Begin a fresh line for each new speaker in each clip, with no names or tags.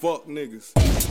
fuck niggas.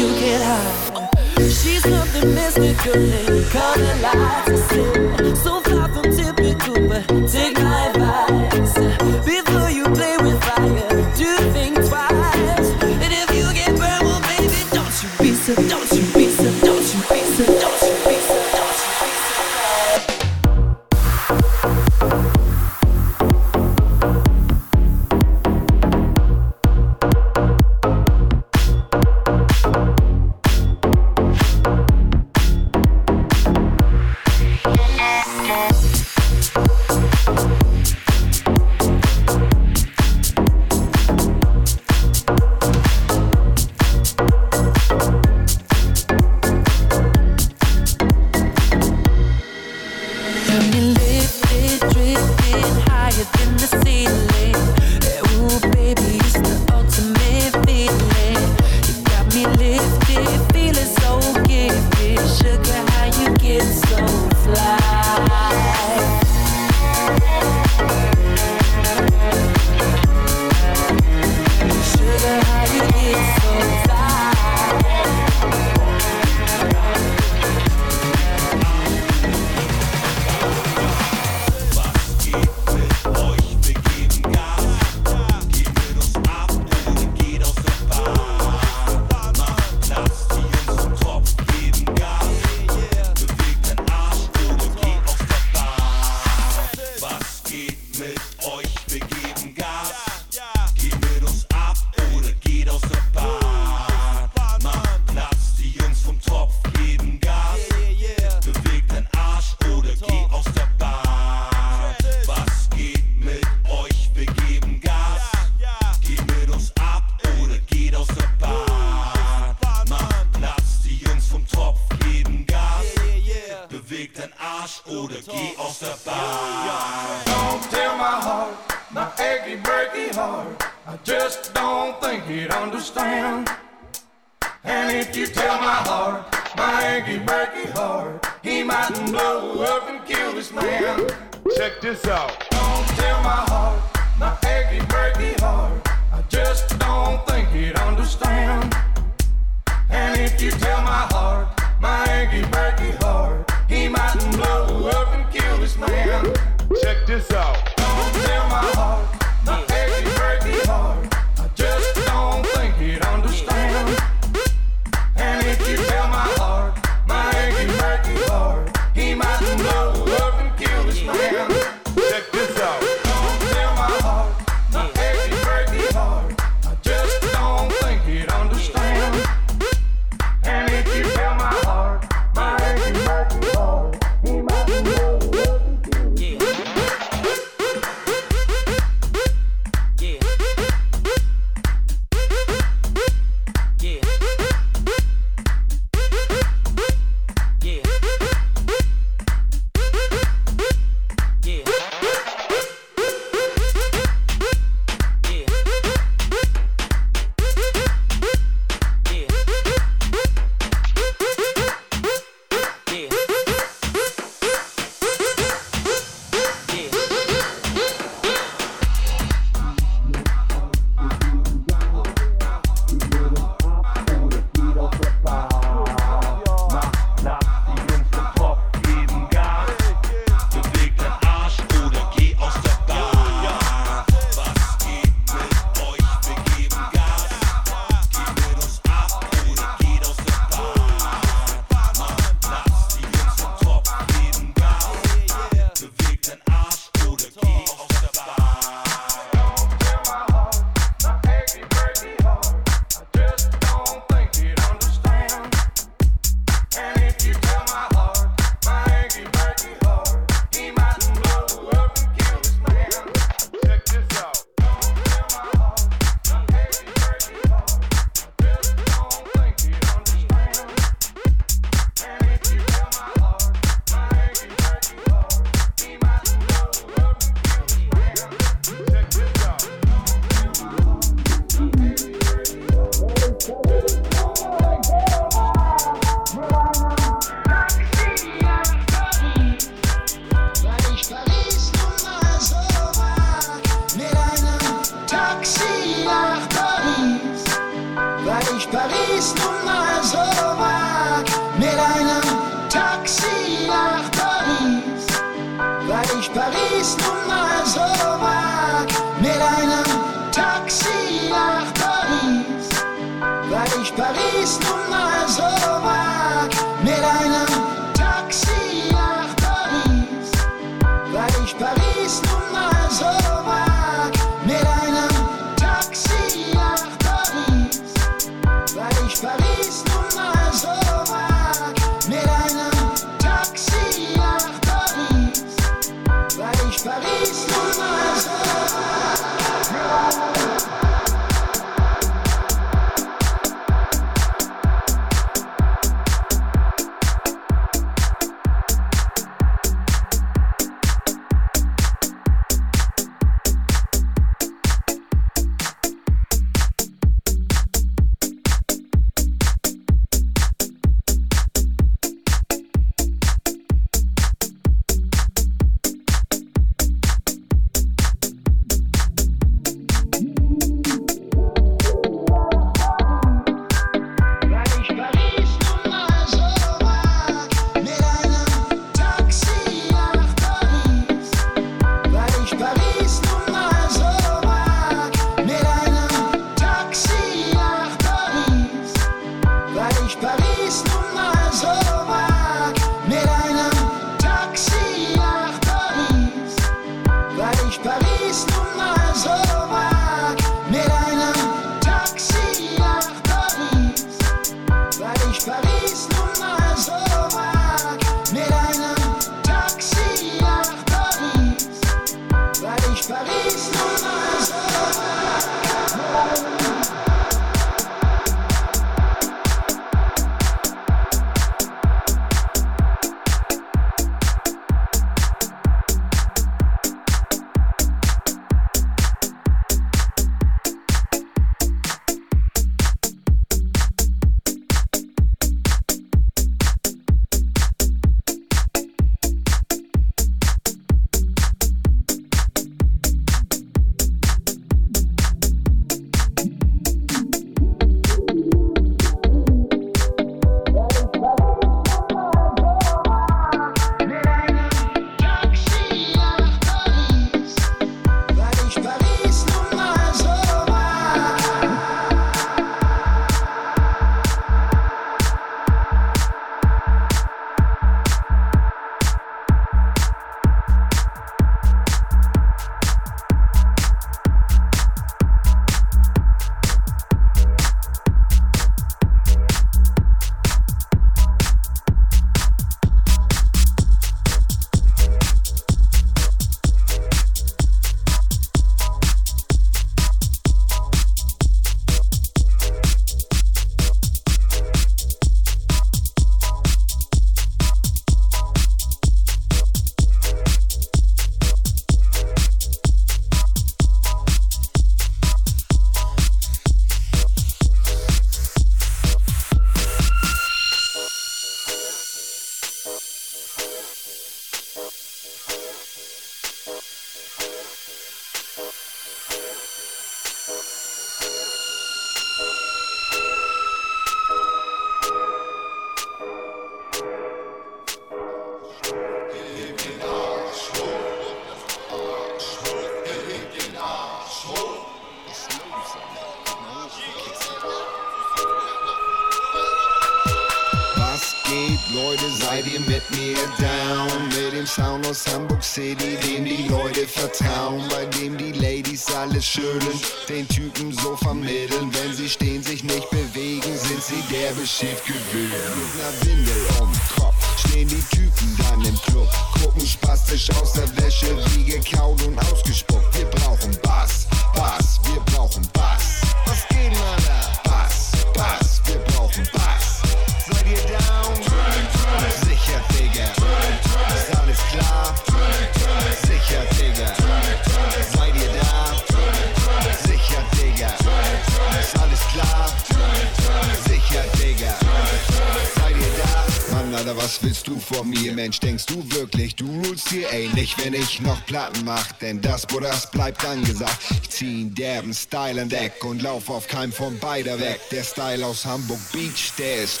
Du wirklich, du rulst ey? Nicht, wenn ich noch Platten mach, denn das, wo das bleibt angesagt. Ich zieh einen derben Style an Deck und lauf auf keinem von beider weg. Der Style aus Hamburg Beach, der ist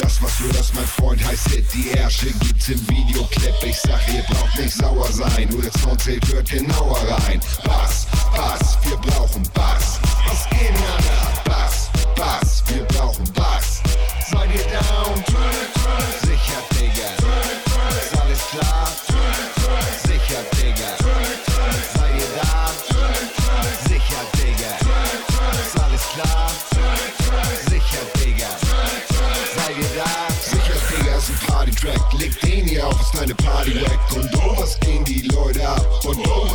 das, was du das, mein Freund, heißt Hit. Die Ärsche gibt's im Videoclip. Ich sag, ihr braucht nicht sauer sein. Nur der Sound zählt, hört genauer rein. Bass, Bass, wir brauchen Bass. Was geht, Nana? Bass, Bass, wir brauchen Bass. Seid ihr down? Sicher, Digga. Klar? Sicher, Digga. Seid ihr da? Sicher, Digga. Ist alles klar? Sicher, Digga. Seid ihr da? Sicher, Digga, ist ein Party-Track. Leg den hier auf, ist deine Party weg. Und oh, was gehen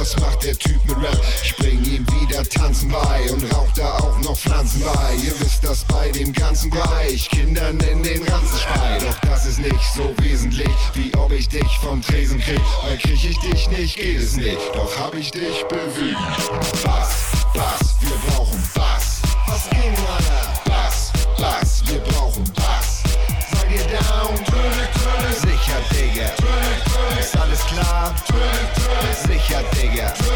was macht der Typ mit Rap? Ich bring ihm wieder Tanzen bei und rauch da auch noch Pflanzen bei. Ihr wisst das bei dem ganzen Bereich. Kindern in den Ranzen schrei. Doch das ist nicht so wesentlich, wie ob ich dich vom Tresen krieg. Weil krieg ich dich nicht, geht es nicht. Doch hab ich dich bewegt. Bass, Bass, wir brauchen Bass. Was geht, Mann? Bass, Bass, wir brauchen Bass. Seid ihr down? Sicher, Digga. Ist alles klar? Sicher, Digga.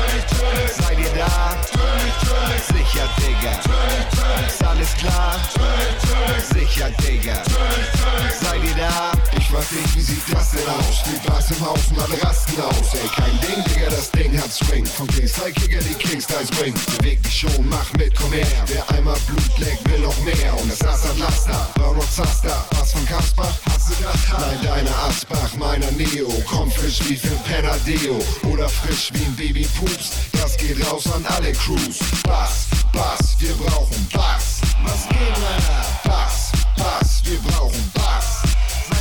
Aus? Die Bars im Haus und alle rasten aus. Ey, kein Ding, Digga, das Ding hat Swing. Von Kingstyle Kicker, die Kingstyle Swing. Beweg dich schon, mach mit, komm her. Wer einmal Blut leckt, will noch mehr. Und das Ass hat Laster, und Zaster. Was von Kasper? Hast du das? Nein, deiner Asbach, meiner Neo. Komm frisch wie für Penadeo. Oder frisch wie ein Baby Pups. Das geht raus an alle Crews. Bass, Bass, wir brauchen Bass. Was geht, Männer? Bass, Bass, wir brauchen Bass.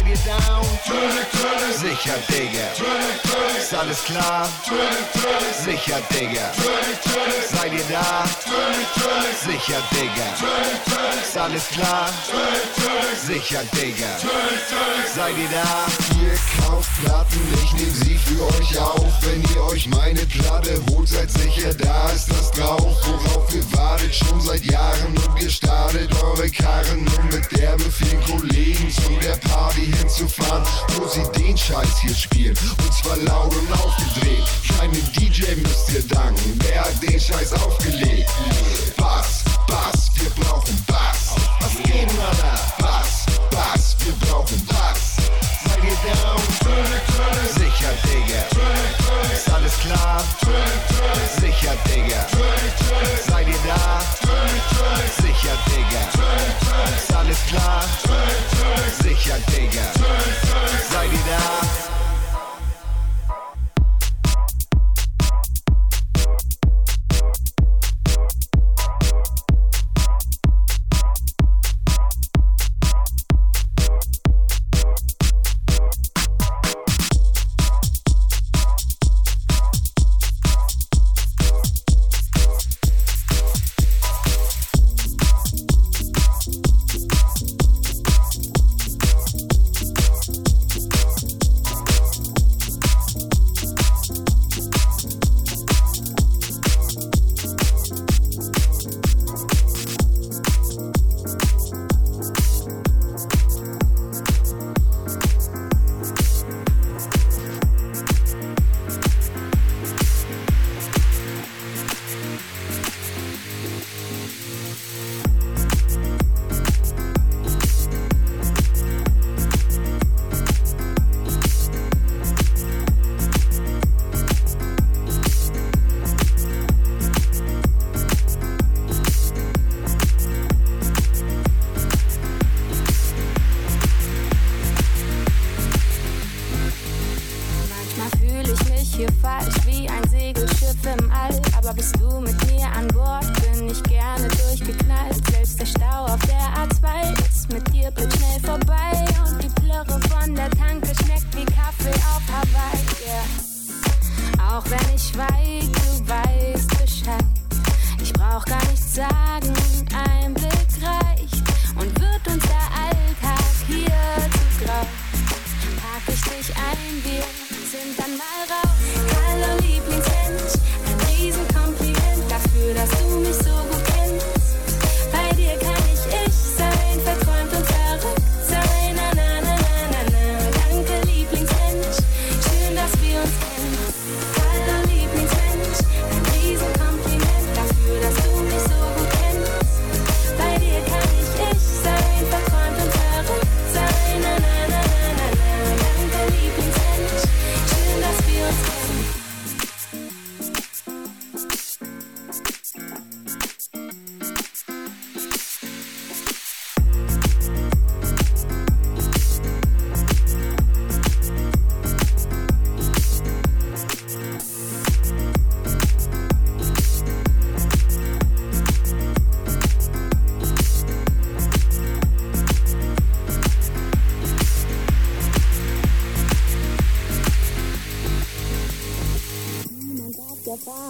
Ihr down? Sicher, Digga. Ist alles klar? Sicher, Digga. Seid ihr da? Sicher, Digga. Ist alles klar? Sicher, Digga. Seid ihr da? Ihr kauft Platten, ich nehm sie für euch auf. Wenn ihr euch meine Platte holt, seid sicher, da ist das drauf. Worauf ihr wartet, schon seit Jahren und gestartet eure Karren, um mit derbe vielen Kollegen zu der Party hinzufahren, wo sie den Scheiß hier spielen. Und zwar laut und aufgedreht. Keinem DJ müsst ihr danken, der hat den Scheiß aufgelegt. Bass, Bass, wir brauchen Bass. Was geht, Mann? Bass, Bass, wir brauchen Bass. Seid ihr down? Sicher, Digga. Ist alles klar? Sicher, Digga. Seid ihr da?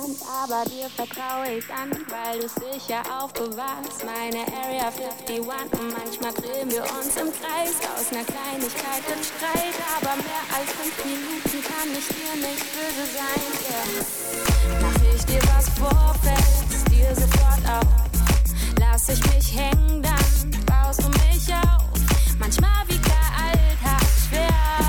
Hand, aber dir vertraue ich an, weil du sicher aufbewahrst. Meine Area 51 und manchmal drehen wir uns im Kreis. Aus einer Kleinigkeit im Streit, aber mehr als fünf Minuten kann ich dir nicht böse sein. Yeah. Mach ich dir was vor, fällst dir sofort auf. Lass ich mich hängen, dann baust du mich auf. Manchmal wiegt der Alltag schwer.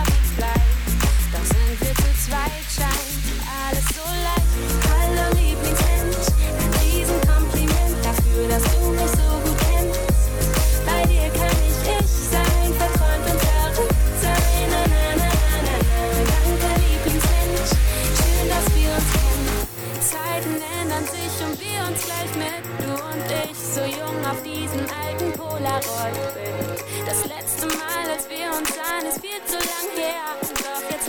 Polaroid-Bild. Das letzte Mal, als wir uns sahen, ist viel zu lang her. Doch jetzt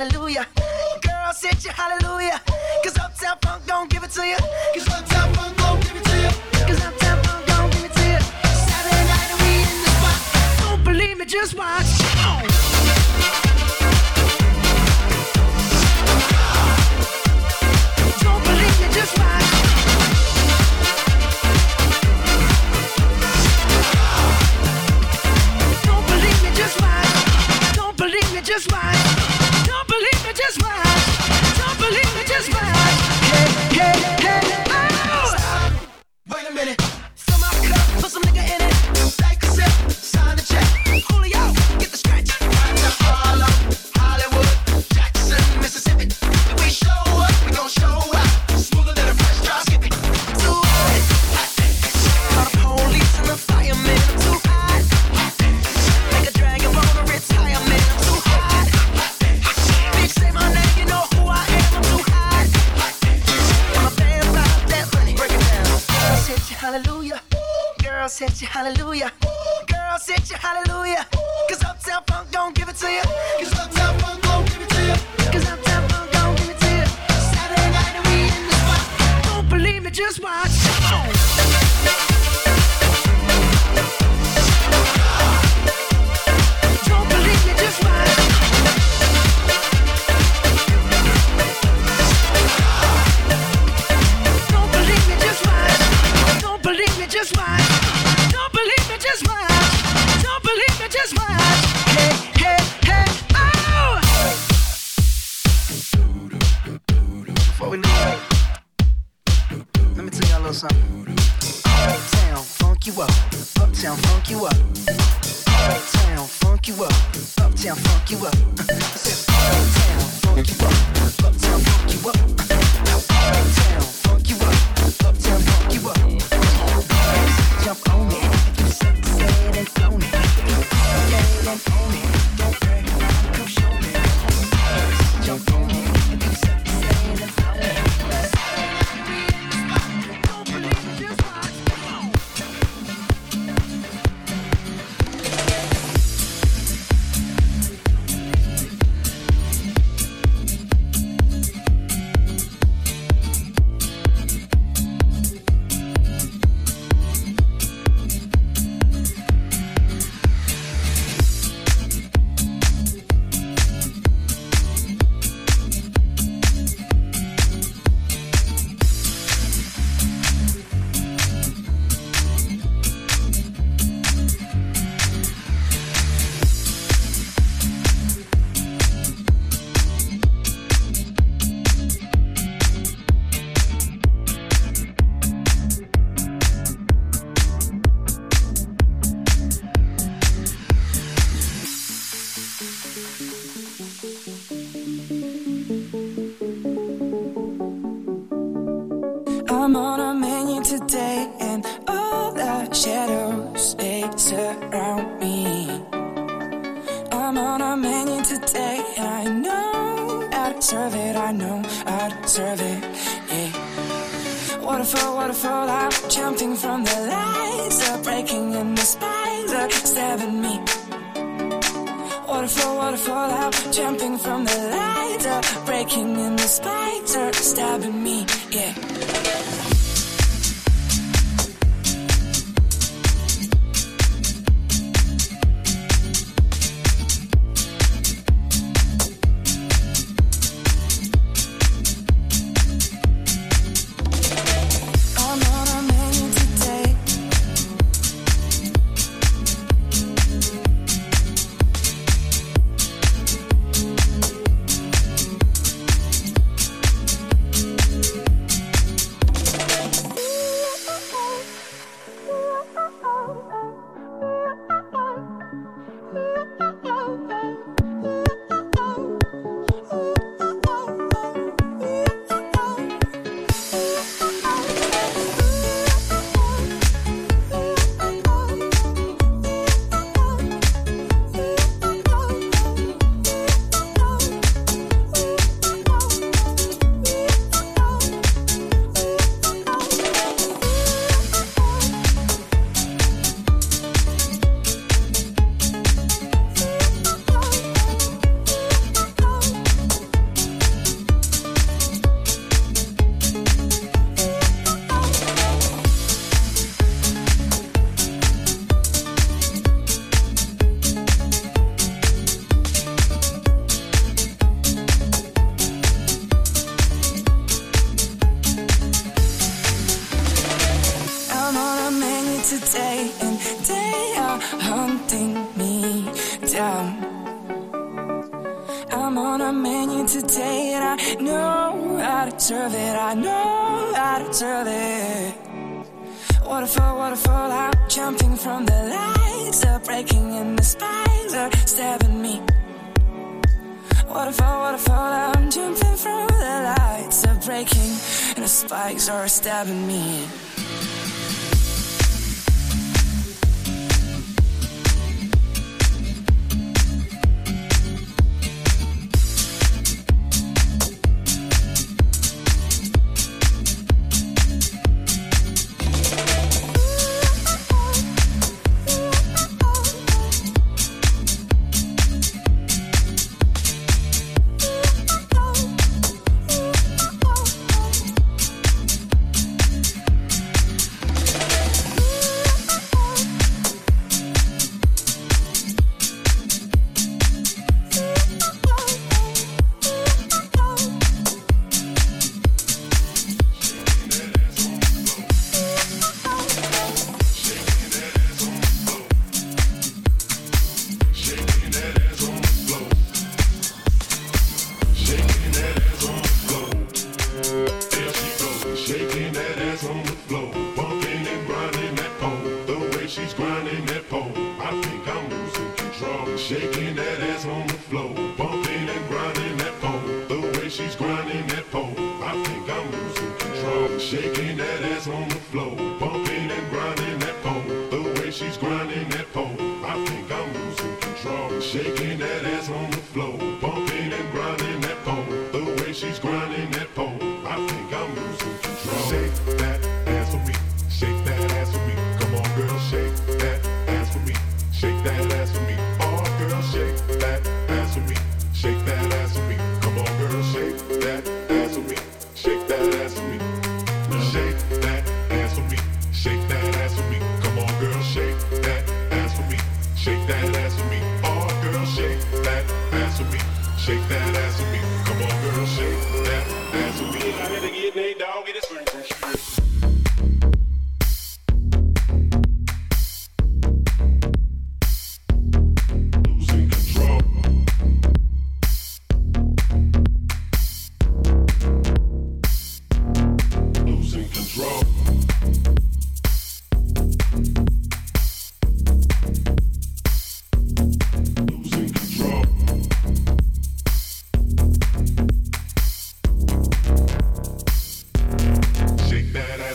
hallelujah. Girl, sit your hallelujah. Cause Uptown Funk don't give it to you. Cause Uptown Funk don't give it to you. Cause Uptown Funk don't give it to you. Saturday night and we in the spot. Don't believe me, just watch.
I'm on a menu today, and I know how to serve it. I know how to serve it. Waterfall, waterfall, I'm jumping from the lights are breaking, and the spikes are stabbing me. Waterfall, waterfall, I'm jumping from the lights are breaking, and the spikes are stabbing me.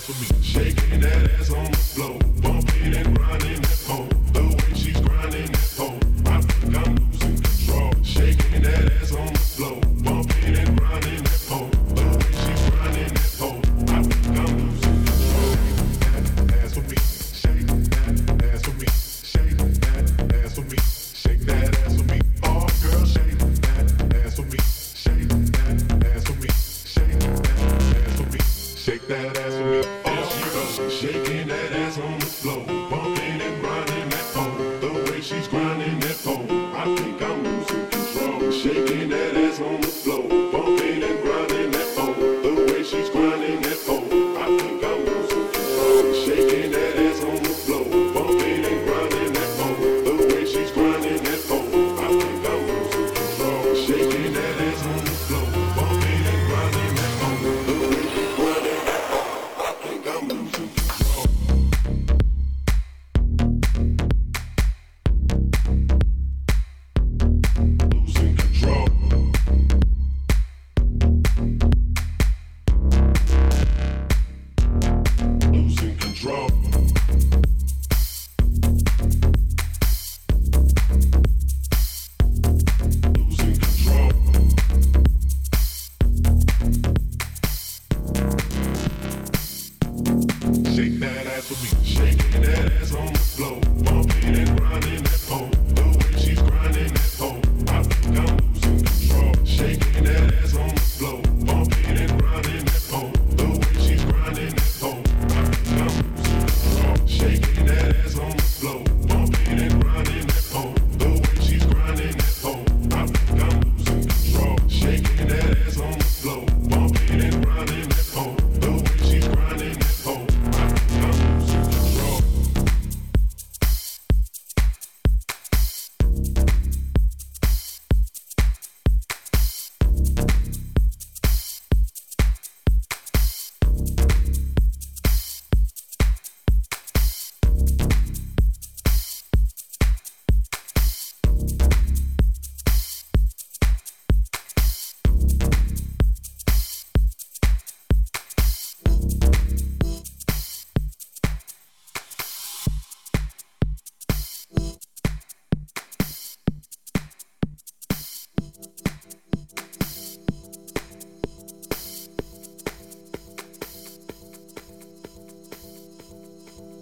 for me.